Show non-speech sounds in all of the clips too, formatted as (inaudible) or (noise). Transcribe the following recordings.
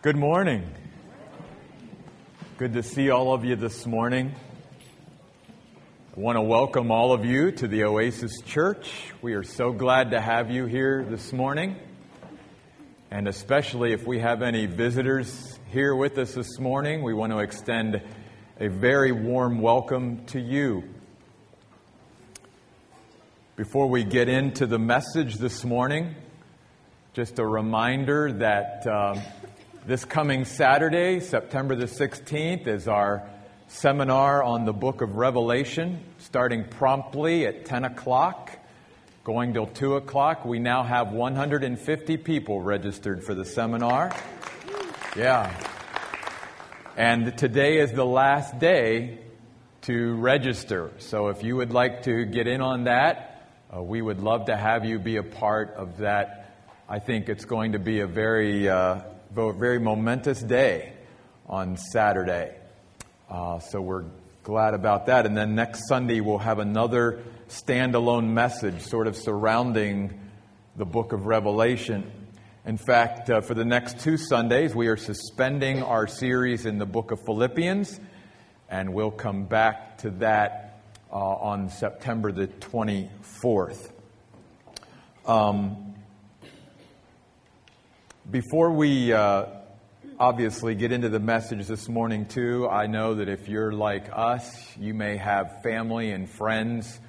Good morning. Good to see all of you this morning. I want to welcome all of you to the Oasis Church. We are so glad to have you here this morning. And especially if we have any visitors here with us this morning, we want to extend a very warm welcome to you. Before we get into the message this morning, just a reminder that. Uh, this coming Saturday, September the 16th, is our seminar on the book of Revelation, starting promptly at 10 o'clock, going till 2 o'clock. We now have 150 people registered for the seminar. Yeah. And today is the last day to register. So if you would like to get in on that, uh, we would love to have you be a part of that. I think it's going to be a very uh, very momentous day on Saturday. Uh, so we're glad about that. And then next Sunday, we'll have another standalone message sort of surrounding the book of Revelation. In fact, uh, for the next two Sundays, we are suspending our series in the book of Philippians, and we'll come back to that uh, on September the 24th. Um, before we uh, obviously get into the message this morning, too, I know that if you're like us, you may have family and friends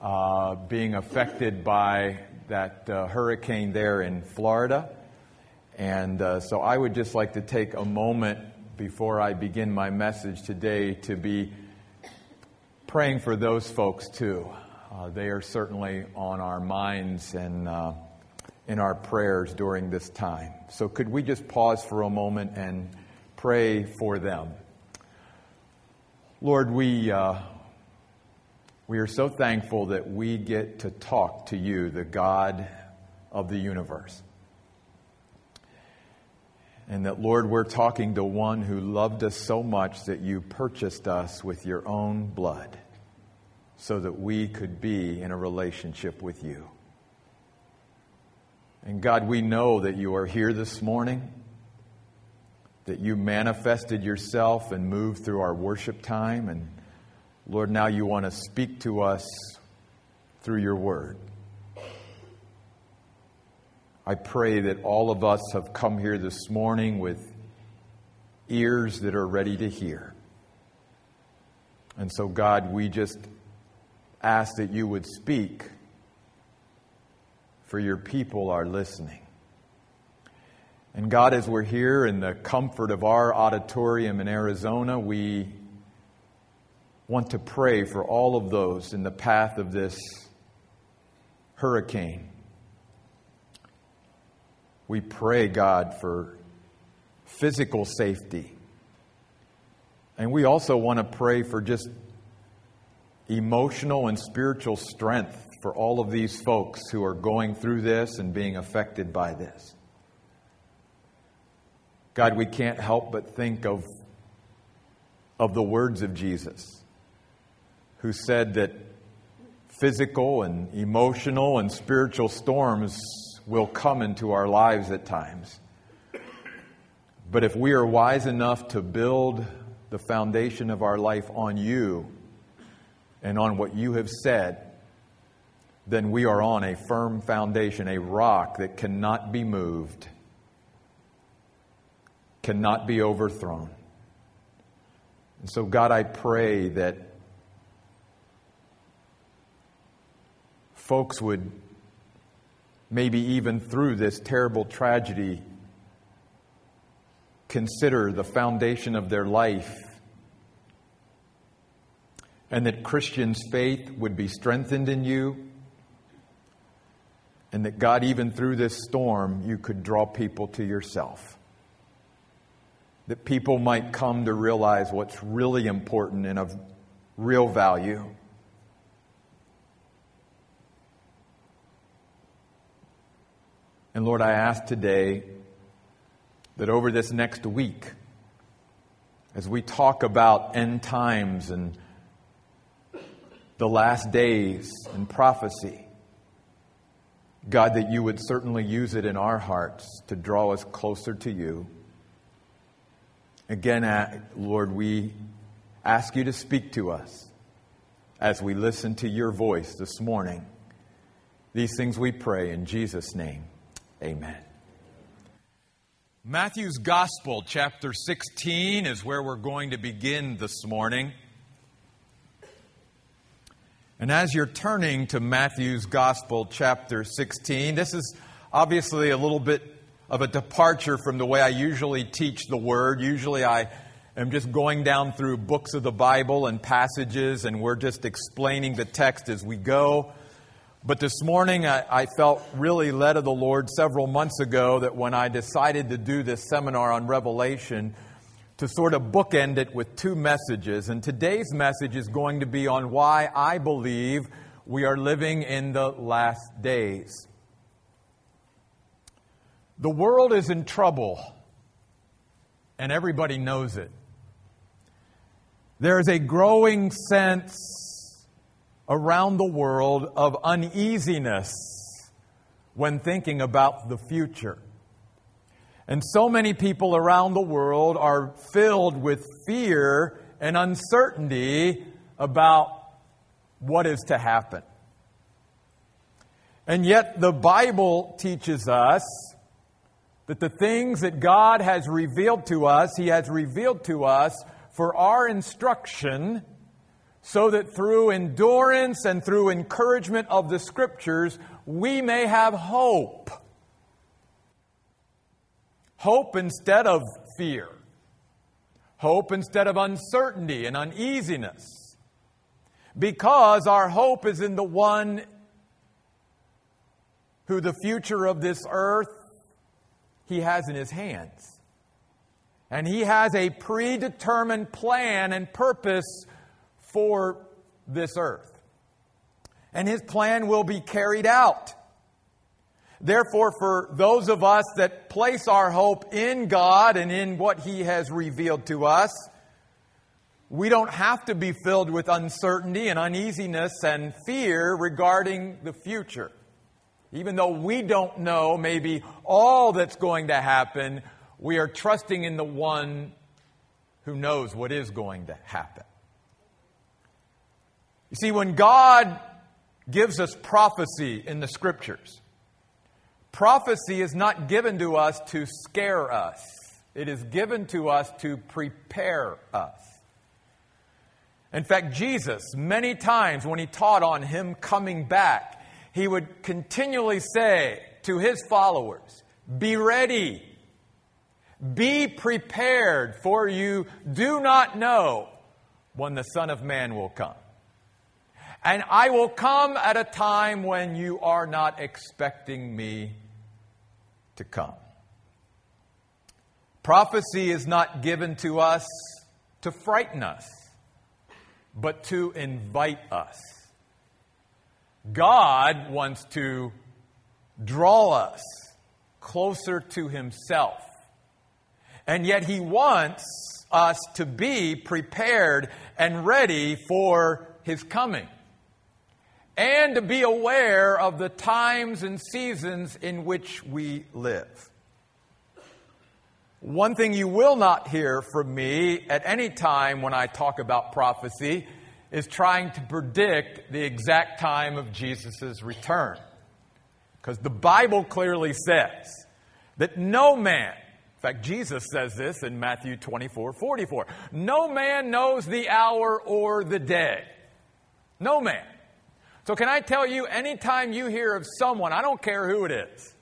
uh, being affected by that uh, hurricane there in Florida. And uh, so I would just like to take a moment before I begin my message today to be praying for those folks, too. Uh, they are certainly on our minds and uh, in our prayers during this time. So, could we just pause for a moment and pray for them? Lord, we, uh, we are so thankful that we get to talk to you, the God of the universe. And that, Lord, we're talking to one who loved us so much that you purchased us with your own blood so that we could be in a relationship with you. And God, we know that you are here this morning, that you manifested yourself and moved through our worship time. And Lord, now you want to speak to us through your word. I pray that all of us have come here this morning with ears that are ready to hear. And so, God, we just ask that you would speak for your people are listening. And God, as we're here in the comfort of our auditorium in Arizona, we want to pray for all of those in the path of this hurricane. We pray, God, for physical safety. And we also want to pray for just emotional and spiritual strength for all of these folks who are going through this and being affected by this. God, we can't help but think of, of the words of Jesus, who said that physical and emotional and spiritual storms will come into our lives at times. But if we are wise enough to build the foundation of our life on you and on what you have said, then we are on a firm foundation, a rock that cannot be moved, cannot be overthrown. And so, God, I pray that folks would maybe even through this terrible tragedy consider the foundation of their life and that Christians' faith would be strengthened in you and that God, even through this storm, you could draw people to yourself. That people might come to realize what's really important and of real value. And Lord, I ask today that over this next week, as we talk about end times and the last days and prophecy, God, that you would certainly use it in our hearts to draw us closer to you Again, uh, Lord, we ask you to speak to us as we listen to your voice this morning. These things we pray in Jesus' name. Amen. Matthew's Gospel, chapter 16, is where we're going to begin this morning. And as you're turning to Matthew's Gospel, chapter 16, this is obviously a little bit of a departure from the way I usually teach the Word. Usually I am just going down through books of the Bible and passages, and we're just explaining the text as we go. But this morning, I, I, felt really led of the Lord several months ago that when I decided to do this seminar on Revelation, to sort of bookend it with two messages. And today's message is going to be on why I believe we are living in the last days. The world is in trouble, and everybody knows it. There is a growing sense around the world of uneasiness when thinking about the future. And so many people around the world are filled with fear and uncertainty about what is to happen. And yet, the Bible teaches us that the things that God has revealed to us, He has revealed to us for our instruction so that through endurance and through encouragement of the Scriptures, we may have hope. Hope instead of fear. Hope instead of uncertainty and uneasiness. Because our hope is in the one who the future of this earth he has in his hands. And he has a predetermined plan and purpose for this earth. And his plan will be carried out. Therefore, for those of us that place our hope in God and in what he has revealed to us, we don't have to be filled with uncertainty and uneasiness and fear regarding the future. Even though we don't know maybe all that's going to happen, we are trusting in the one who knows what is going to happen. You see, when God gives us prophecy in the scriptures, prophecy is not given to us to scare us, it is given to us to prepare us. In fact, Jesus, many times when he taught on him coming back, he would continually say to his followers, Be ready, be prepared, for you do not know when the Son of Man will come. And I will come at a time when you are not expecting me to come. Prophecy is not given to us to frighten us, but to invite us. God wants to draw us closer to Himself. And yet He wants us to be prepared and ready for His coming and to be aware of the times and seasons in which we live. One thing you will not hear from me at any time when I talk about prophecy is trying to predict the exact time of Jesus' return. Because the Bible clearly says that no man, in fact, Jesus says this in Matthew 24 44, no man knows the hour or the day. No man. So, can I tell you, anytime you hear of someone, I don't care who it is,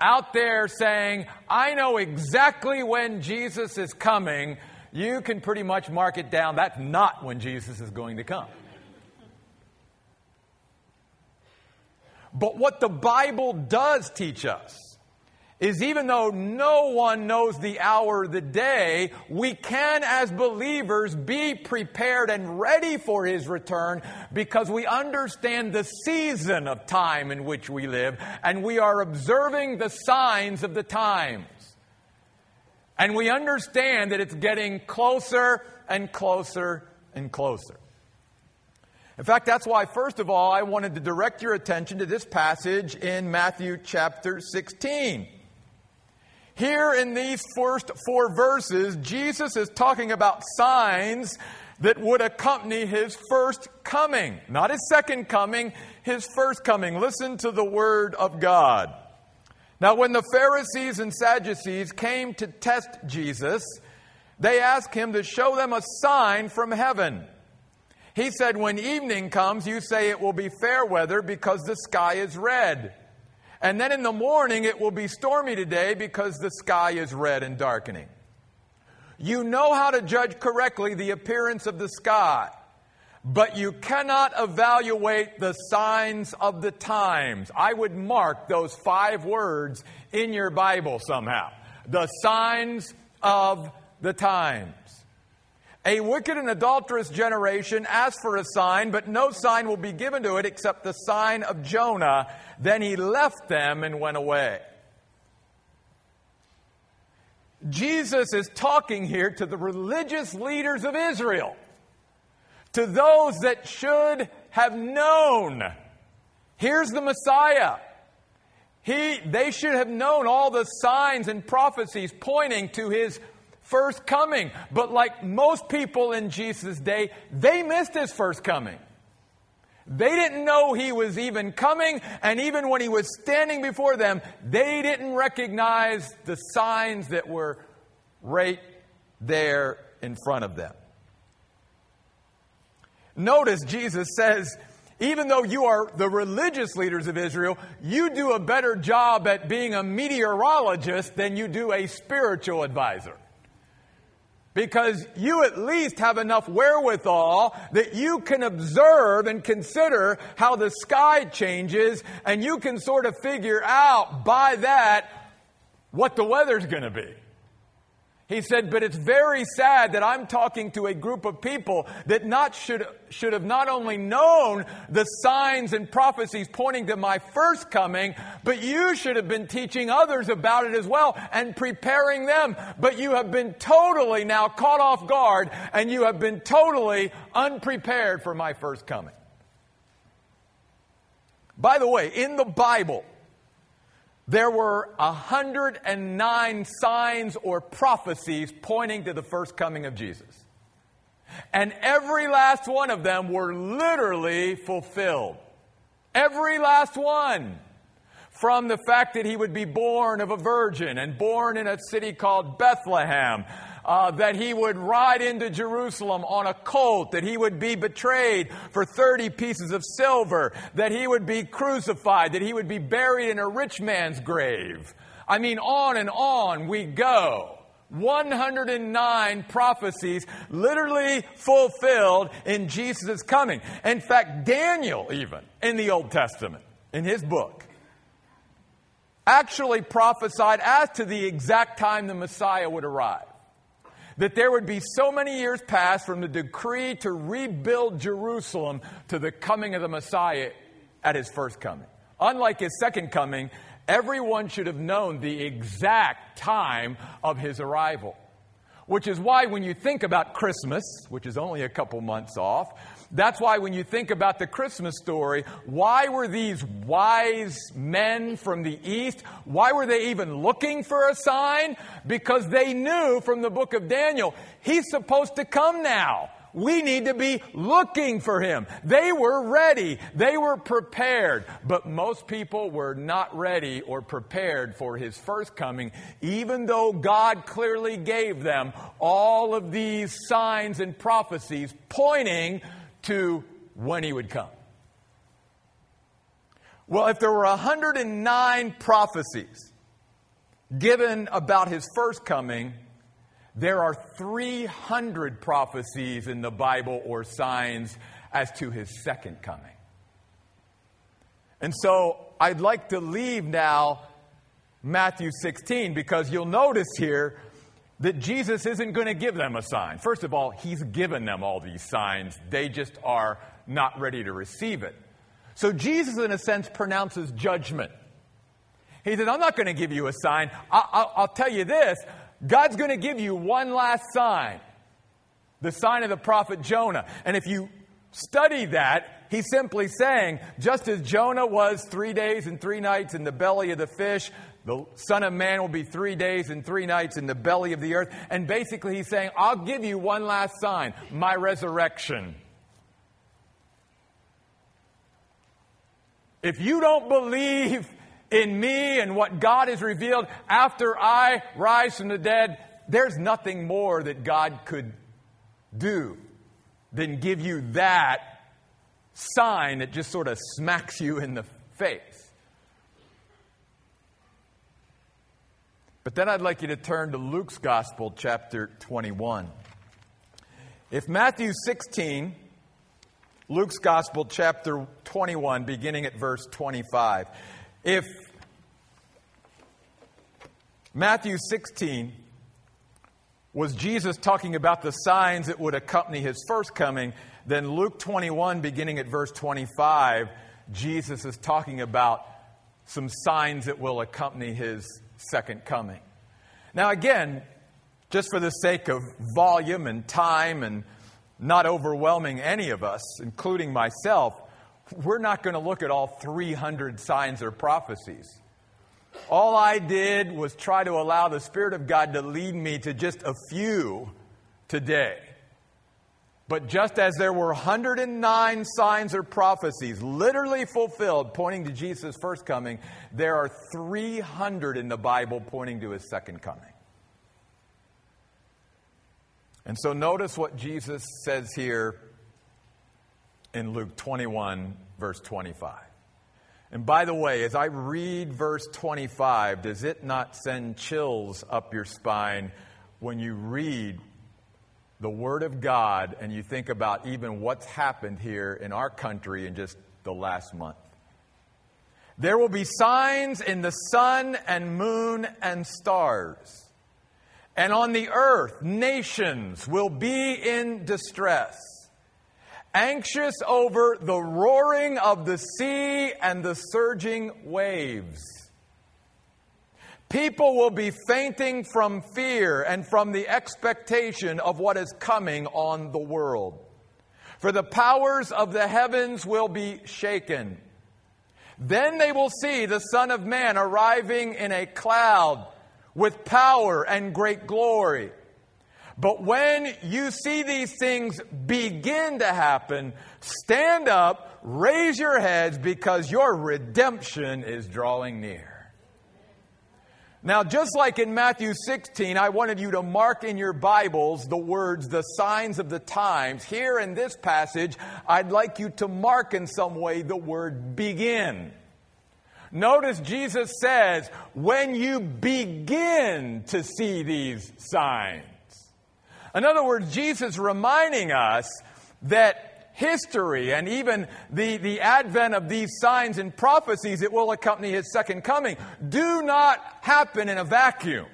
out there saying, I know exactly when Jesus is coming, you can pretty much mark it down. That's not when Jesus is going to come. But what the Bible does teach us is even though no one knows the hour, the day, we can as believers be prepared and ready for his return because we understand the season of time in which we live and we are observing the signs of the times. And we understand that it's getting closer and closer and closer. In fact, that's why, first of all, I wanted to direct your attention to this passage in Matthew chapter 16. Here in these first four verses, Jesus is talking about signs that would accompany his first coming. Not his second coming, his first coming. Listen to the word of God. Now, when the Pharisees and Sadducees came to test Jesus, they asked him to show them a sign from heaven. He said, When evening comes, you say it will be fair weather because the sky is red. And then in the morning, it will be stormy today because the sky is red and darkening. You know how to judge correctly the appearance of the sky, but you cannot evaluate the signs of the times. I would mark those five words in your Bible somehow. The signs of the times. A wicked and adulterous generation asked for a sign, but no sign will be given to it except the sign of Jonah. Then he left them and went away. Jesus is talking here to the religious leaders of Israel, to those that should have known. Here's the Messiah. He, they should have known all the signs and prophecies pointing to his first coming. But like most people in Jesus' day, they missed his first coming. They didn't know he was even coming, and even when he was standing before them, they didn't recognize the signs that were right there in front of them. Notice Jesus says, even though you are the religious leaders of Israel, you do a better job at being a meteorologist than you do a spiritual advisor because you at least have enough wherewithal that you can observe and consider how the sky changes and you can sort of figure out by that what the weather's going to be. He said, but it's very sad that I'm talking to a group of people that not should, should have not only known the signs and prophecies pointing to my first coming, but you should have been teaching others about it as well and preparing them. But you have been totally now caught off guard and you have been totally unprepared for my first coming. By the way, in the Bible, there were 109 signs or prophecies pointing to the first coming of Jesus. And every last one of them were literally fulfilled. Every last one. From the fact that he would be born of a virgin and born in a city called Bethlehem, uh, that he would ride into Jerusalem on a colt, that he would be betrayed for 30 pieces of silver, that he would be crucified, that he would be buried in a rich man's grave. I mean, on and on we go. 109 prophecies literally fulfilled in Jesus' coming. In fact, Daniel, even in the Old Testament, in his book, actually prophesied as to the exact time the Messiah would arrive that there would be so many years passed from the decree to rebuild Jerusalem to the coming of the Messiah at his first coming. Unlike his second coming, everyone should have known the exact time of his arrival. Which is why when you think about Christmas, which is only a couple months off, that's why when you think about the Christmas story, why were these wise men from the East, why were they even looking for a sign? Because they knew from the book of Daniel, he's supposed to come now. We need to be looking for him. They were ready. They were prepared. But most people were not ready or prepared for his first coming, even though God clearly gave them all of these signs and prophecies pointing to when he would come. Well, if there were 109 prophecies given about his first coming, there are 300 prophecies in the Bible or signs as to his second coming. And so I'd like to leave now Matthew 16 because you'll notice here that Jesus isn't going to give them a sign. First of all, he's given them all these signs, they just are not ready to receive it. So Jesus, in a sense, pronounces judgment. He says, I'm not going to give you a sign. I- will tell you this God's going to give you one last sign the sign of the prophet Jonah. And if you study that, he's simply saying, just as Jonah was three days and three nights in the belly of the fish, The Son of Man will be three days and three nights in the belly of the earth. And basically, he's saying, I'll give you one last sign my resurrection. If you don't believe in me and what God has revealed after I rise from the dead, there's nothing more that God could do than give you that sign that just sort of smacks you in the face. But then I'd like you to turn to Luke's Gospel, chapter 21. If Matthew 16, Luke's Gospel, chapter 21, beginning at verse 25. If Matthew 16 was Jesus talking about the signs that would accompany his first coming, then Luke 21, beginning at verse 25, Jesus is talking about some signs that will accompany his second coming. Now, again, just for the sake of volume and time and not overwhelming any of us, including myself, we're not going to look at all 300 signs or prophecies. All I did was try to allow the Spirit of God to lead me to just a few today. But just as there were 109 signs or prophecies literally fulfilled pointing to Jesus' first coming, there are 300 in the Bible pointing to his second coming. And so notice what Jesus says here in Luke 21, verse 25. And by the way, as I read verse 25, does it not send chills up your spine when you read the Word of God and you think about even what's happened here in our country in just the last month. There will be signs in the sun and moon and stars. And on the earth, nations will be in distress, anxious over the roaring of the sea and the surging waves. People will be fainting from fear and from the expectation of what is coming on the world. For the powers of the heavens will be shaken. Then they will see the Son of Man arriving in a cloud with power and great glory. But when you see these things begin to happen, stand up, raise your heads, because your redemption is drawing near. Now, just like in Matthew 16, I wanted you to mark in your Bibles the words, the signs of the times. Here in this passage, I'd like you to mark in some way the word begin. Notice Jesus says, when you begin to see these signs. In other words, Jesus reminding us that history and even the, the advent of these signs and prophecies that will accompany his second coming do not happen in a vacuum.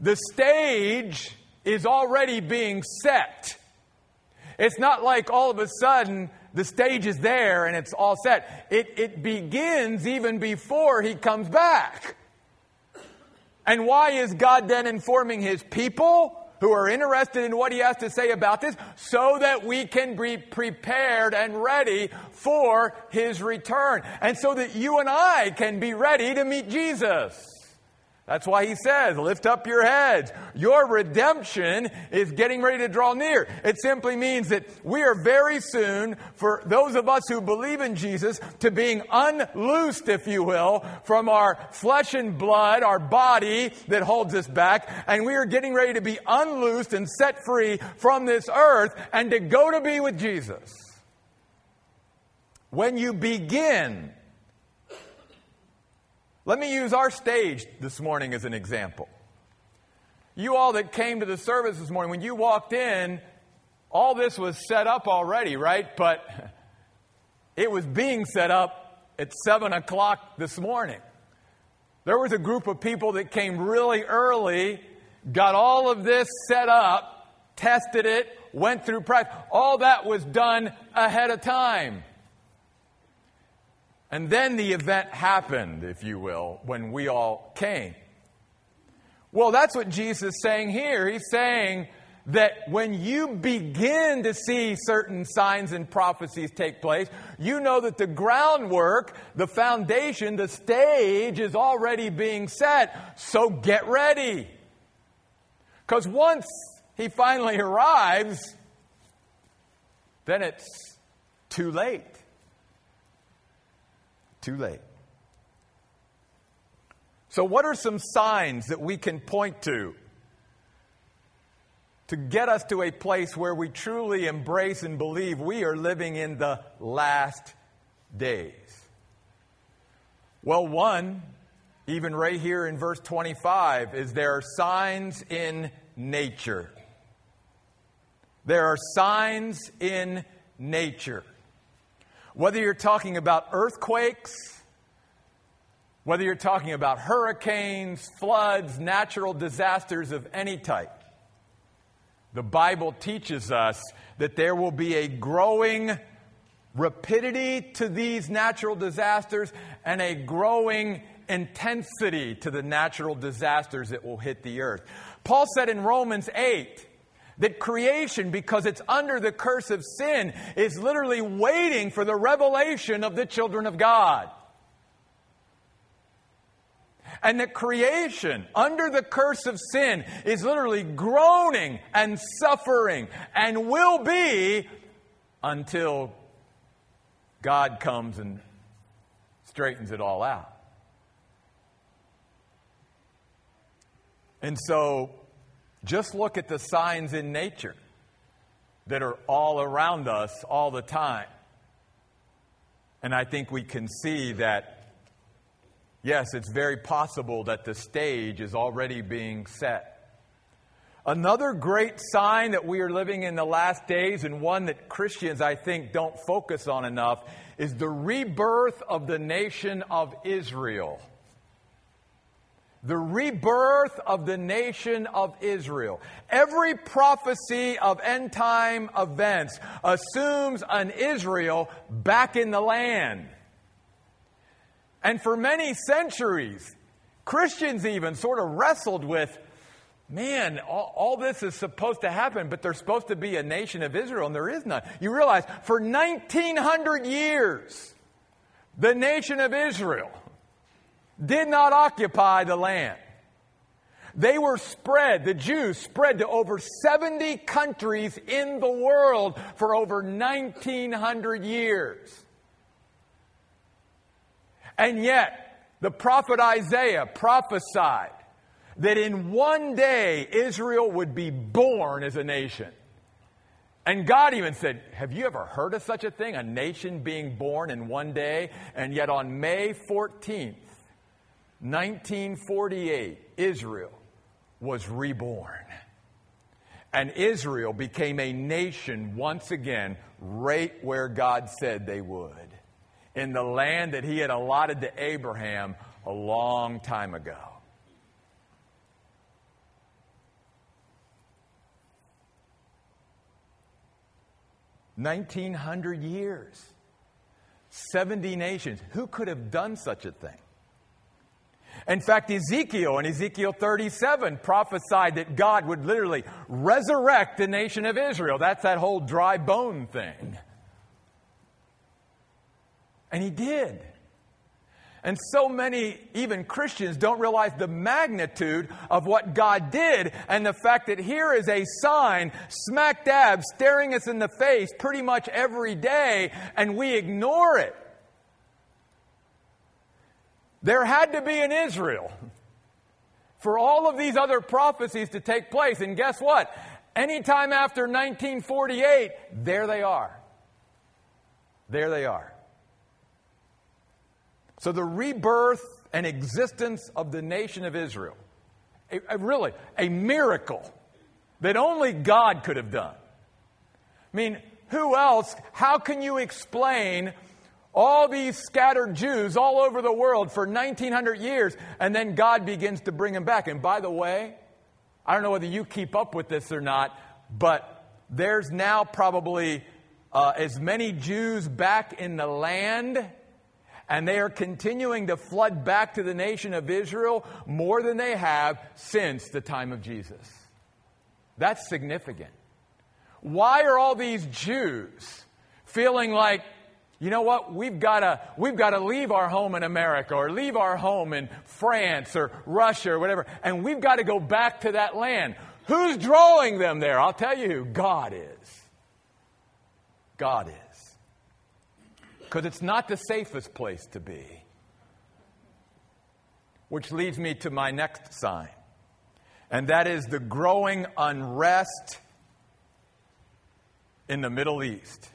The stage is already being set. It's not like all of a sudden the stage is there and it's all set. It, it begins even before he comes back. And why is God then informing his people? Who are interested in what he has to say about this so that we can be prepared and ready for his return. And so that you and I can be ready to meet Jesus. That's why he says, lift up your heads. Your redemption is getting ready to draw near. It simply means that we are very soon, for those of us who believe in Jesus, to being unloosed, if you will, from our flesh and blood, our body that holds us back, and we are getting ready to be unloosed and set free from this earth and to go to be with Jesus. When you begin let me use our stage this morning as an example. You all that came to the service this morning, when you walked in, all this was set up already, right? But (laughs) it was being set up at 7 o'clock this morning. There was a group of people that came really early, got all of this set up, tested it, went through practice. All that was done ahead of time. And then the event happened, if you will, when we all came. Well, that's what Jesus is saying here. He's saying that when you begin to see certain signs and prophecies take place, you know that the groundwork, the foundation, the stage is already being set. So get ready. Because once he finally arrives, then it's too late. Too late. So, what are some signs that we can point to to get us to a place where we truly embrace and believe we are living in the last days? Well, one, even right here in verse 25, is there are signs in nature. There are signs in nature. Whether you're talking about earthquakes, whether you're talking about hurricanes, floods, natural disasters of any type, the Bible teaches us that there will be a growing rapidity to these natural disasters and a growing intensity to the natural disasters that will hit the earth. Paul said in Romans 8 that creation, because it's under the curse of sin, is literally waiting for the revelation of the children of God and that creation, under the curse of sin, is literally groaning and suffering and will be until God comes and straightens it all out. And so, just look at the signs in nature that are all around us all the time. And I think we can see that Yes, it's very possible that the stage is already being set. Another great sign that we are living in the last days, and one that Christians, I think, don't focus on enough, is the rebirth of the nation of Israel. The rebirth of the nation of Israel. Every prophecy of end time events assumes an Israel back in the land. And for many centuries, Christians even sort of wrestled with man, all, all, this is supposed to happen, but there's supposed to be a nation of Israel, and there is none. You realize for 1900 years, the nation of Israel did not occupy the land. They were spread, the Jews spread to over 70 countries in the world for over 1900 years. And yet, the prophet Isaiah prophesied that in one day Israel would be born as a nation. And God even said, Have you ever heard of such a thing? A nation being born in one day? And yet on May 14th, 1948, Israel was reborn. And Israel became a nation once again, right where God said they would in the land that he had allotted to Abraham a long time ago. Nineteen hundred years, seventy nations. Who could have done such a thing? In fact, Ezekiel in Ezekiel 37 prophesied that God would literally resurrect the nation of Israel. That's that whole dry bone thing. And he did. And so many, even Christians, don't realize the magnitude of what God did and the fact that here is a sign smack dab staring us in the face pretty much every day and we ignore it. There had to be an Israel for all of these other prophecies to take place. And guess what? Anytime after 1948, there they are. There they are. So the rebirth and existence of the nation of Israel, a, a really a miracle that only God could have done. I mean, who else? How can you explain all these scattered Jews all over the world for 1900 years and then God begins to bring them back? And by the way, I don't know whether you keep up with this or not, but there's now probably uh, as many Jews back in the land and they are continuing to flood back to the nation of Israel more than they have since the time of Jesus. That's significant. Why are all these Jews feeling like, you know what, we've got to we've got to leave our home in America or leave our home in France or Russia or whatever, and we've got to go back to that land. Who's drawing them there? I'll tell you. God is. God is. Because it's not the safest place to be. Which leads me to my next sign, and that is the growing unrest in the Middle East.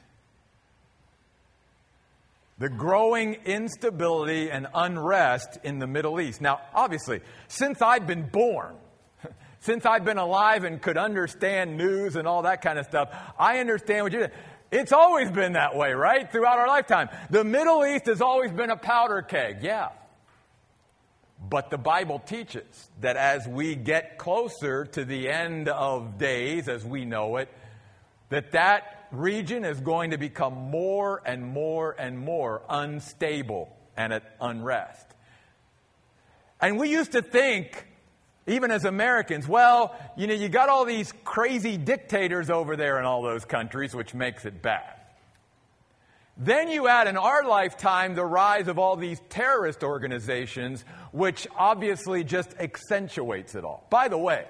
The growing instability and unrest in the Middle East. Now, obviously, since I've been born, (laughs) since I've been alive and could understand news and all that kind of stuff, I understand what you're did. It's always been that way, right? Throughout our lifetime. The Middle East has always been a powder keg, yeah. But the Bible teaches that as we get closer to the end of days, as we know it, that that region is going to become more and more and more unstable and at unrest. And we used to think, even as Americans, well, you know, you got all these crazy dictators over there in all those countries, which makes it bad. Then you add in our lifetime the rise of all these terrorist organizations, which obviously just accentuates it all. By the way,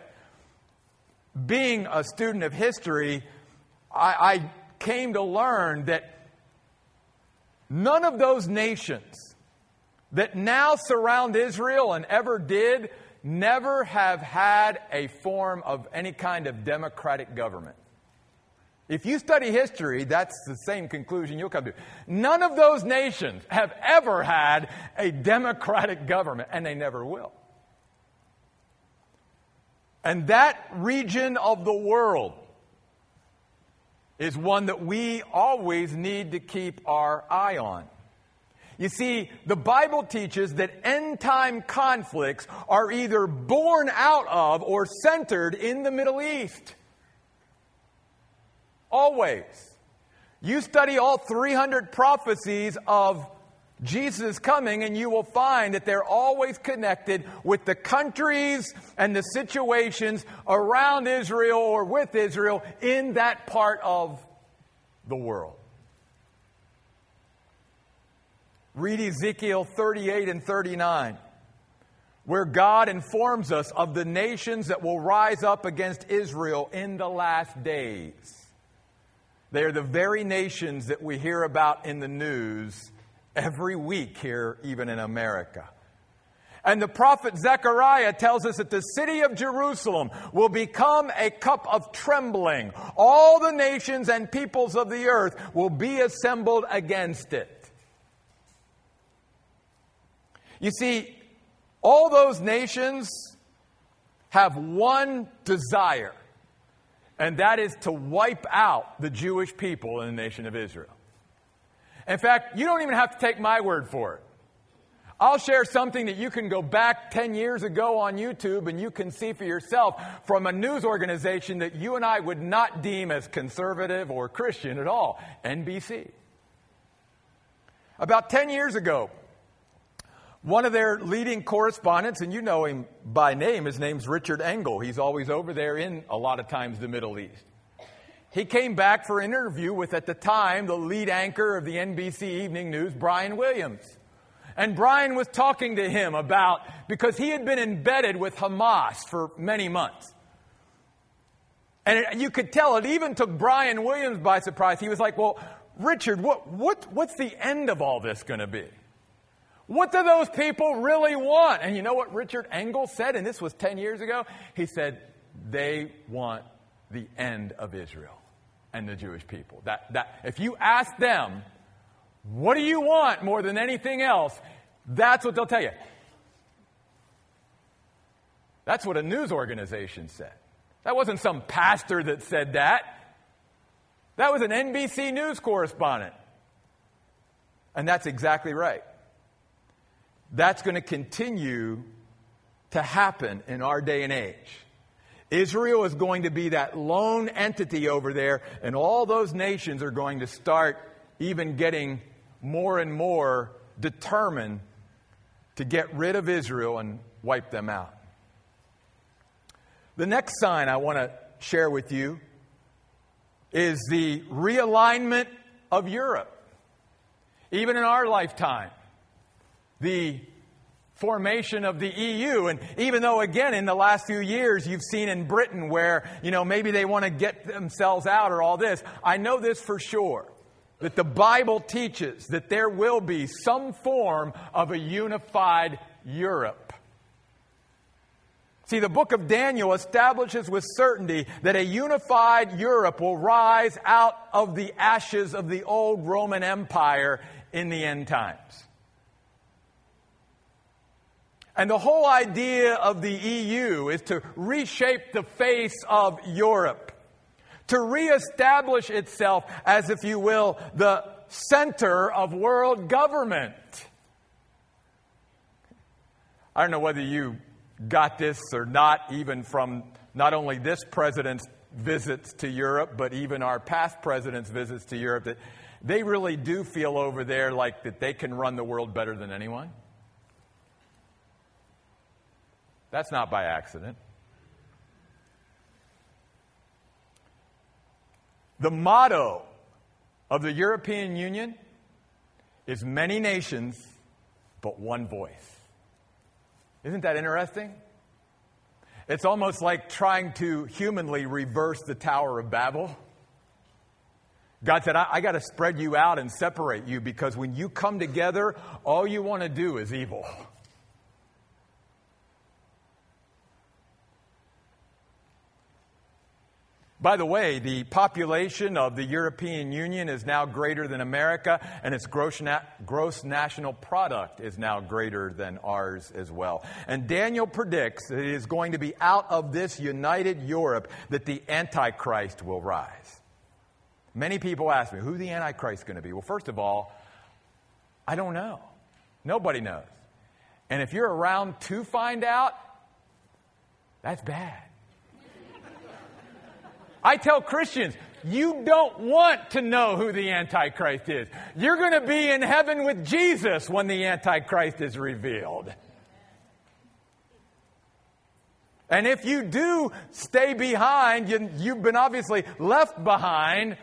being a student of history, I, I came to learn that none of those nations that now surround Israel and ever did never have had a form of any kind of democratic government. If you study history, that's the same conclusion you'll come to. None of those nations have ever had a democratic government, and they never will. And that region of the world is one that we always need to keep our eye on. You see, the Bible teaches that end time conflicts are either born out of or centered in the Middle East. Always. You study all 300 prophecies of Jesus is coming, and you will find that they're always connected with the countries and the situations around Israel or with Israel in that part of the world. Read Ezekiel 38 and 39, where God informs us of the nations that will rise up against Israel in the last days. They are the very nations that we hear about in the news every week here, even in America. And the prophet Zechariah tells us that the city of Jerusalem will become a cup of trembling. All the nations and peoples of the earth will be assembled against it. You see, all those nations have one desire, and that is to wipe out the Jewish people in the nation of Israel. In fact, you don't even have to take my word for it. I'll share something that you can go back 10 years ago on YouTube and you can see for yourself from a news organization that you and I would not deem as conservative or Christian at all NBC. About 10 years ago, one of their leading correspondents, and you know him by name, his name's Richard Engel. He's always over there in a lot of times the Middle East. He came back for an interview with, at the time, the lead anchor of the NBC Evening News, Brian Williams. And Brian was talking to him about, because he had been embedded with Hamas for many months. And it, you could tell it even took Brian Williams by surprise. He was like, Well, Richard, what, what, what's the end of all this going to be? What do those people really want? And you know what Richard Engel said, and this was 10 years ago? He said, They want the end of Israel and the Jewish people. That, that, if you ask them, what do you want more than anything else? That's what they'll tell you. That's what a news organization said. That wasn't some pastor that said that. That was an NBC News correspondent. And that's exactly right. That's going to continue to happen in our day and age. Israel is going to be that lone entity over there, and all those nations are going to start even getting more and more determined to get rid of Israel and wipe them out. The next sign I want to share with you is the realignment of Europe. Even in our lifetime, the formation of the EU. And even though, again, in the last few years, you've seen in Britain where, you know, maybe they want to get themselves out or all this, I know this for sure that the Bible teaches that there will be some form of a unified Europe. See, the book of Daniel establishes with certainty that a unified Europe will rise out of the ashes of the old Roman Empire in the end times. And the whole idea of the EU is to reshape the face of Europe, to reestablish itself as, if you will, the center of world government. I don't know whether you got this or not, even from not only this president's visits to Europe, but even our past president's visits to Europe, that they really do feel over there like that they can run the world better than anyone. That's not by accident. The motto of the European Union is many nations, but one voice. Isn't that interesting? It's almost like trying to humanly reverse the Tower of Babel. God said, I, I got to spread you out and separate you because when you come together, all you want to do is evil. By the way, the population of the European Union is now greater than America, and its gross, na- gross, national product is now greater than ours as well. And Daniel predicts that it is going to be out of this united Europe that the Antichrist will rise. Many people ask me, who the Antichrist is going to be? Well, first of all, I don't know. Nobody knows. And if you're around to find out, that's bad. I tell Christians, you don't want to know who the Antichrist is. You're going to be in heaven with Jesus when the Antichrist is revealed. And if you do stay behind, you, have been obviously left behind,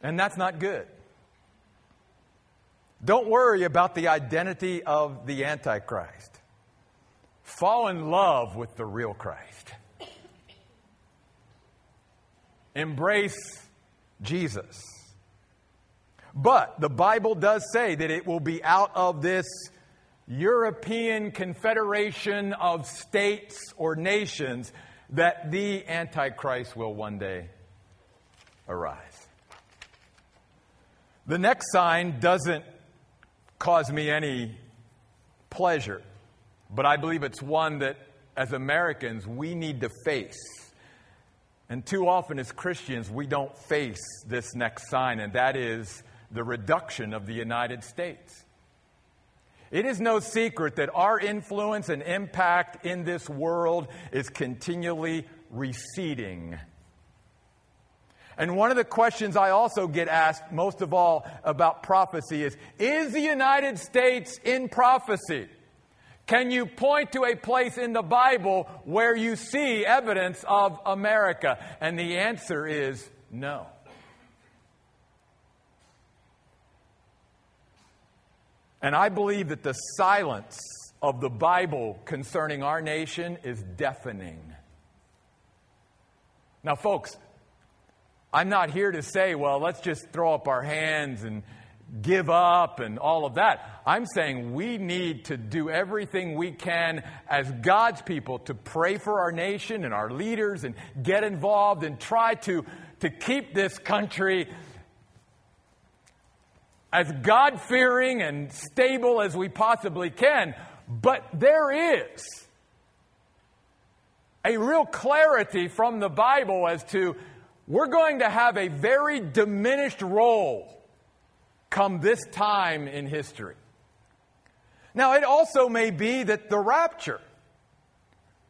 and that's not good. Don't worry about the identity of the Antichrist. Fall in love with the real Christ. Embrace Jesus. But the Bible does say that it will be out of this European confederation of states or nations that the Antichrist will one day arise. The next sign doesn't cause me any pleasure, but I believe it's one that as Americans we need to face. And too often, as Christians, we don't face this next sign, and that is the reduction of the United States. It is no secret that our influence and impact in this world is continually receding. And one of the questions I also get asked most of all about prophecy is Is the United States in prophecy? Can you point to a place in the Bible where you see evidence of America? And the answer is no. And I believe that the silence of the Bible concerning our nation is deafening. Now, folks, I'm not here to say, well, let's just throw up our hands and give up and all of that. I'm saying we need to do everything we can as God's people to pray for our nation and our leaders and get involved and try to, to keep this country as God fearing and stable as we possibly can. But there is a real clarity from the Bible as to we're going to have a very diminished role come this time in history. Now, it also may be that the rapture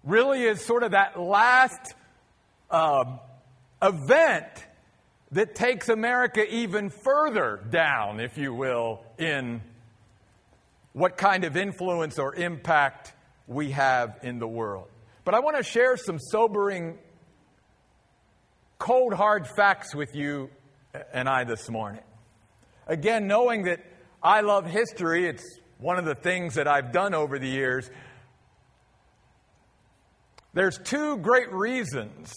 really is sort of that last uh, event that takes America even further down, if you will, in what kind of influence or impact we have in the world. But I want to share some sobering cold, hard facts with you and I this morning. Again, knowing that I love history, it's one of the things that I've done over the years. There's two great reasons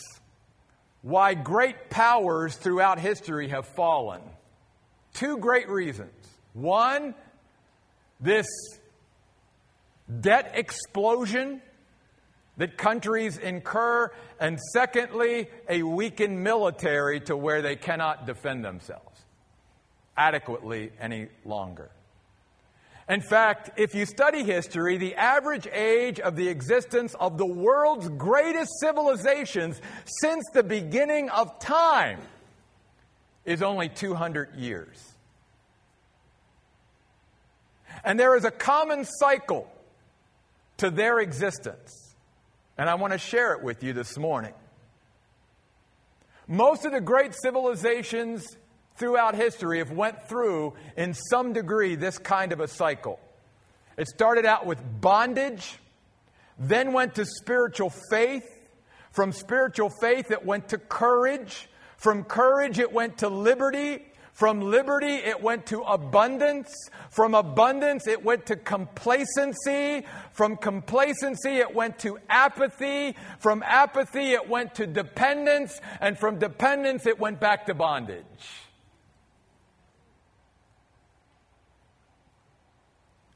why great powers throughout history have fallen. Two great reasons. One, this debt explosion that countries incur, and secondly, a weakened military to where they cannot defend themselves adequately any longer. In fact, if you study history, the average age of the existence of the world's greatest civilizations since the beginning of time is only 200 years. And there is a common cycle to their existence. And I want to share it with you this morning. Most of the great civilizations throughout history have went through in some degree this kind of a cycle. It started out with bondage, then went to spiritual faith. From spiritual faith, it went to courage. From courage, it went to liberty. From liberty, it went to abundance. From abundance, it went to complacency. From complacency, it went to apathy. From apathy, it went to dependence. And from dependence, it went back to bondage.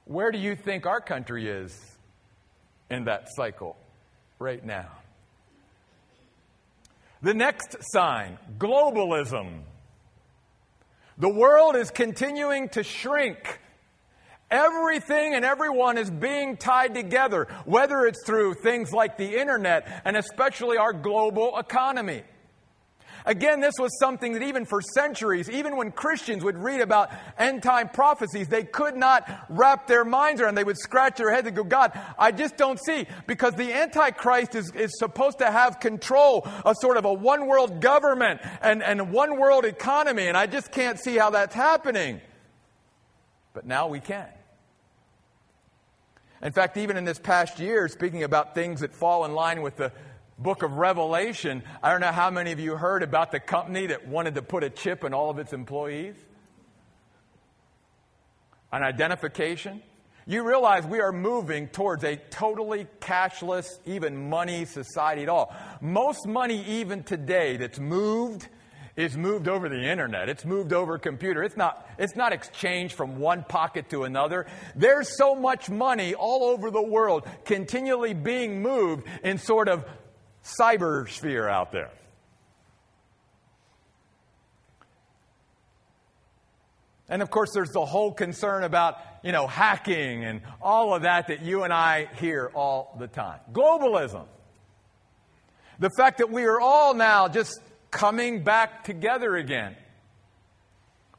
Where do you think our country is in that cycle right now? The next sign globalism. The world is continuing to shrink. Everything and everyone is being tied together, whether it's through things like the internet and especially our global economy. Again, this was something that even for centuries, even when Christians would read about end time prophecies, they could not wrap their minds around. They would scratch their head and go, God, I just don't see. Because the Antichrist is, is supposed to have control of sort of a one world government and, and one world economy. And I just can't see how that's happening. But now we can. In fact, even in this past year, speaking about things that fall in line with the book of Revelation, I don't know how many of you heard about the company that wanted to put a chip in all of its employees. An identification. You realize we are moving towards a totally cashless, even money society at all. Most money, even today, that's moved is moved over the internet. It's moved over computer. It's not, it's not exchanged from one pocket to another. There's so much money all over the world continually being moved in sort of cyber sphere out there. And of course, there's the whole concern about, you know, hacking and all of that that you and I hear all the time. Globalism. The fact that we are all now just coming back together again.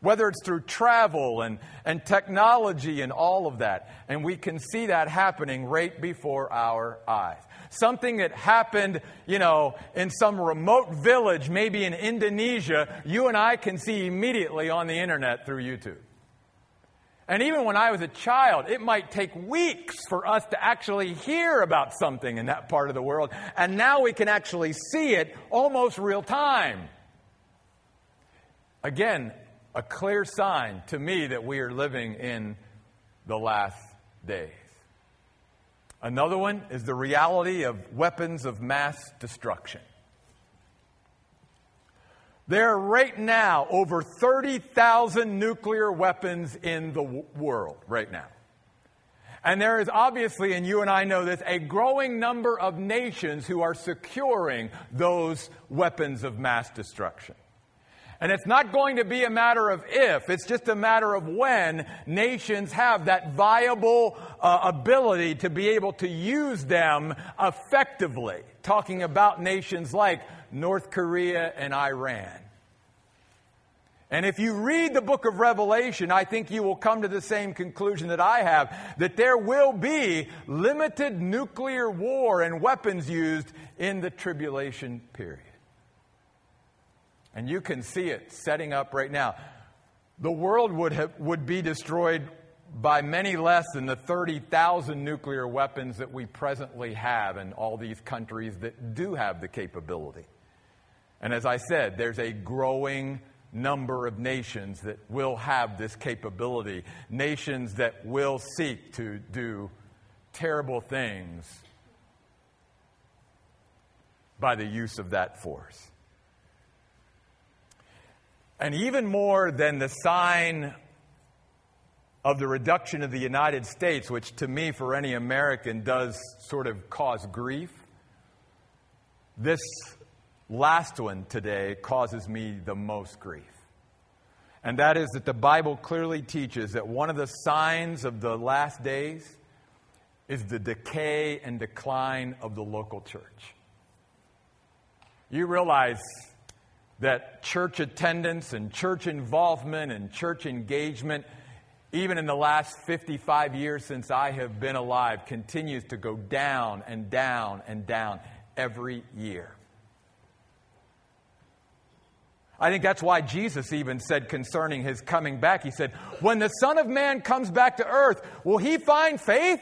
Whether it's through travel and, and technology and all of that. And we can see that happening right before our eyes something that happened, you know, in some remote village, maybe in Indonesia, you and I can see immediately on the internet through YouTube. And even when I was a child, it might take weeks for us to actually hear about something in that part of the world. And now we can actually see it almost real time. Again, a clear sign to me that we are living in the last days. Another one is the reality of weapons of mass destruction. There are right now over 30,000 nuclear weapons in the w- world right now. And there is obviously, and you and I know this, a growing number of nations who are securing those weapons of mass destruction. And it's not going to be a matter of if, it's just a matter of when nations have that viable uh, ability to be able to use them effectively. Talking about nations like North Korea and Iran. And if you read the book of Revelation, I think you will come to the same conclusion that I have that there will be limited nuclear war and weapons used in the tribulation period. And you can see it setting up right now. The world would, have, would be destroyed by many less than the 30,000 nuclear weapons that we presently have in all these countries that do have the capability. And as I said, there's a growing number of nations that will have this capability, nations that will seek to do terrible things by the use of that force. And even more than the sign of the reduction of the United States, which to me, for any American, does sort of cause grief, this last one today causes me the most grief. And that is that the Bible clearly teaches that one of the signs of the last days is the decay and decline of the local church. You realize that church attendance and church involvement and church engagement, even in the last 55 years since I have been alive, continues to go down and down and down every year. I think that's why Jesus even said concerning his coming back, He said, When the Son of Man comes back to earth, will he find faith?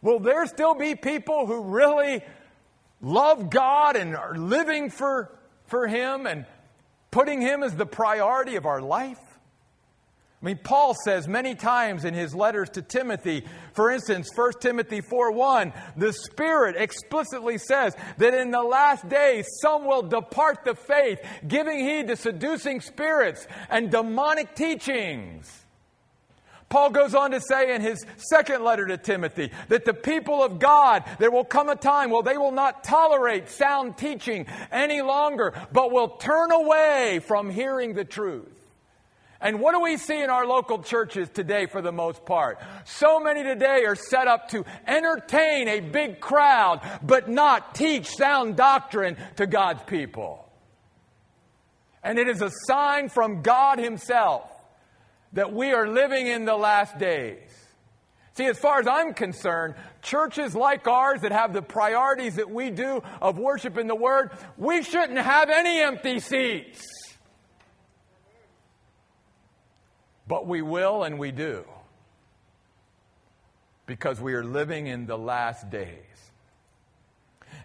Will there still be people who really love God and are living for, for Him and putting Him as the priority of our life? I mean, Paul says many times in his letters to Timothy, for instance, 1 Timothy 4 1, the Spirit explicitly says that in the last days some will depart the faith, giving heed to seducing spirits and demonic teachings. Paul goes on to say in his second letter to Timothy that the people of God, there will come a time where they will not tolerate sound teaching any longer, but will turn away from hearing the truth. And what do we see in our local churches today for the most part? So many today are set up to entertain a big crowd, but not teach sound doctrine to God's people. And it is a sign from God Himself that we are living in the last days. See, as far as I'm concerned, churches like ours that have the priorities that we do of worship in the Word, we shouldn't have any empty seats. But we will and we do. Because we are living in the last days.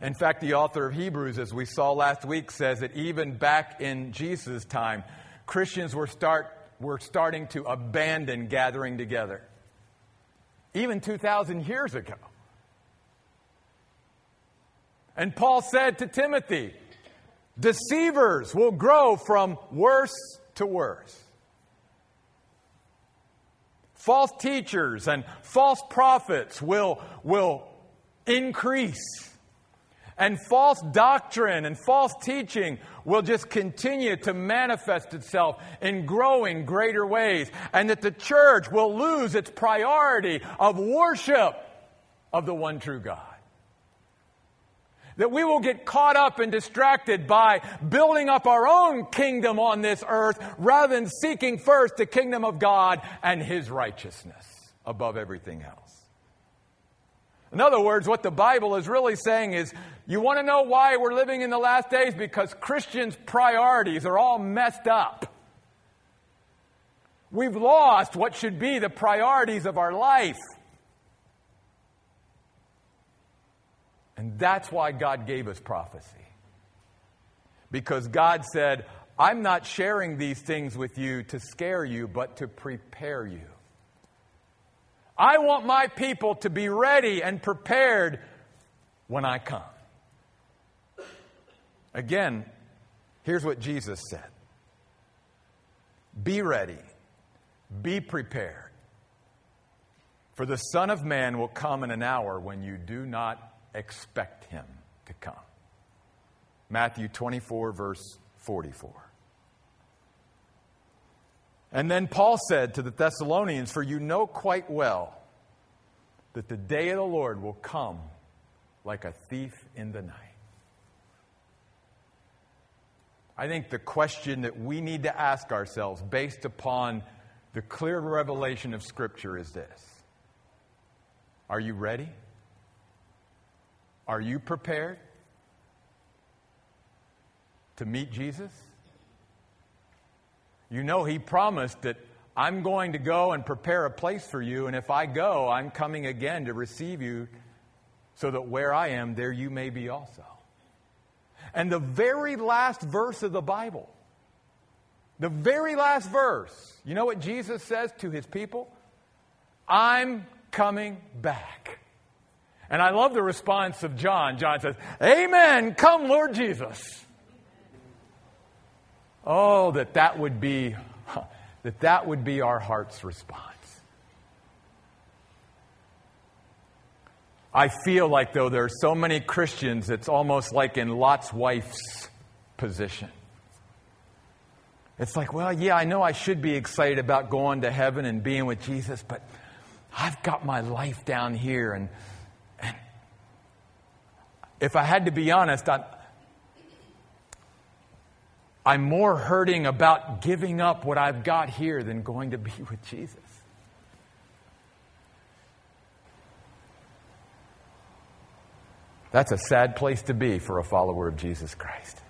In fact, the author of Hebrews, as we saw last week, says that even back in Jesus' time, Christians were, start, were starting to abandon gathering together. Even 2,000 years ago. And Paul said to Timothy, deceivers will grow from worse to worse false teachers and false prophets will, will increase. And false doctrine and false teaching will just continue to manifest itself in growing greater ways. And that the church will lose its priority of worship of the one true God that we will get caught up and distracted by building up our own kingdom on this earth rather than seeking first the kingdom of God and His righteousness above everything else. In other words, what the Bible is really saying is you want to know why we're living in the last days? Because Christians' priorities are all messed up. We've lost what should be the priorities of our life. And that's why God gave us prophecy. Because God said, I'm not sharing these things with you to scare you, but to prepare you. I want my people to be ready and prepared when I come. Again, here's what Jesus said Be ready, be prepared. For the Son of Man will come in an hour when you do not expect him to come. Matthew 24, verse 44. And then Paul said to the Thessalonians, For you know quite well that the day of the Lord will come like a thief in the night. I think the question that we need to ask ourselves, based upon the clear revelation of Scripture, is this Are you ready? Are you prepared to meet Jesus? You know, He promised that I'm going to go and prepare a place for you, and if I go, I'm coming again to receive you so that where I am, there you may be also. And the very last verse of the Bible, the very last verse, you know what Jesus says to his people? I'm coming back. And I love the response of John. John says, Amen, come, Lord Jesus. Oh, that that would be (laughs) that that would be our heart's response. I feel like though there are so many Christians, it's almost like in Lot's wife's position. It's like, well, yeah, I know I should be excited about going to heaven and being with Jesus, but I've got my life down here. And, and if I had to be honest, I, I'm more hurting about giving up what I've got here than going to be (laughs) with Jesus. That's a sad place to be for a follower of Jesus Christ.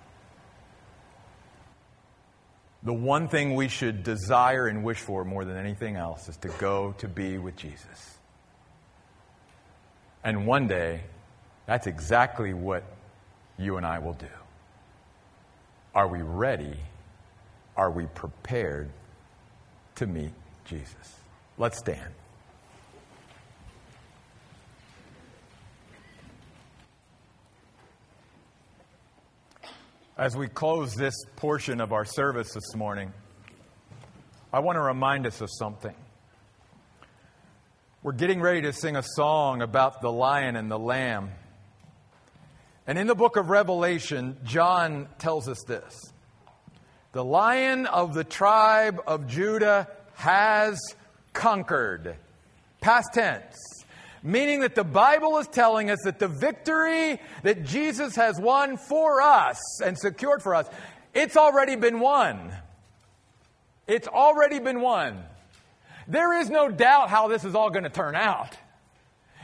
The one thing we should desire and wish for more than anything else is to go to be with Jesus. And one day, that's exactly what you and I will do. Are we ready? Are we prepared to meet Jesus? Let's stand. As we close this portion of our service this morning, I want to remind us of something. We're getting ready to sing a song about the lion and the lamb. And in the book of Revelation, John tells us this The lion of the tribe of Judah has conquered. Past tense meaning that the Bible is telling us that the victory that Jesus has won for us and secured for us, it's already been won. It's already been won. There is no doubt how this is all going to turn out.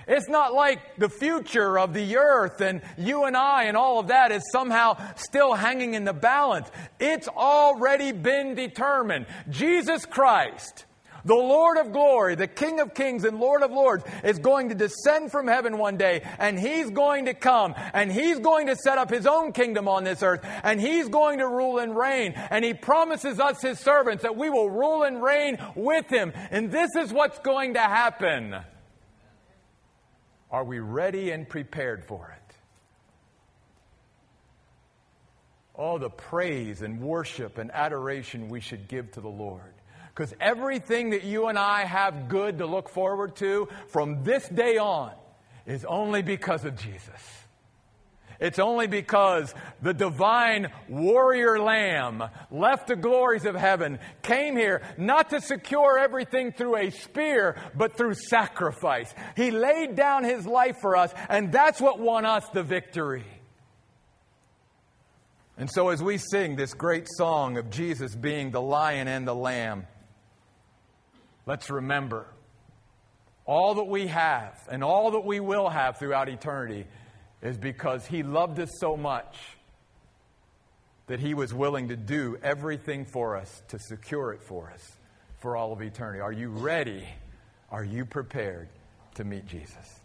It's not like the future of the earth and you and I and all of that is somehow still hanging in the balance. It's already been determined. Jesus Christ the Lord of glory, the King of kings and Lord of lords, is going to descend from heaven one day, and he's going to come, and he's going to set up his own kingdom on this earth, and he's going to rule and reign. And he promises us, his servants, that we will rule and reign with him. And this is what's going to happen. Are we ready and prepared for it? Oh, the praise and worship and adoration we should give to the Lord. Because everything that you and I have good to look forward to from this day on is only because of Jesus. It's only because the divine warrior lamb left the glories of heaven, came here not to secure everything through a spear, but through sacrifice. He laid down his life for us, and that's what won us the victory. And so, as we sing this great song of Jesus being the lion and the lamb, Let's remember all that we have and all that we will have throughout eternity is because He loved us so much that He was willing to do everything for us to secure it for us for all of eternity. Are you ready? Are you prepared to meet Jesus?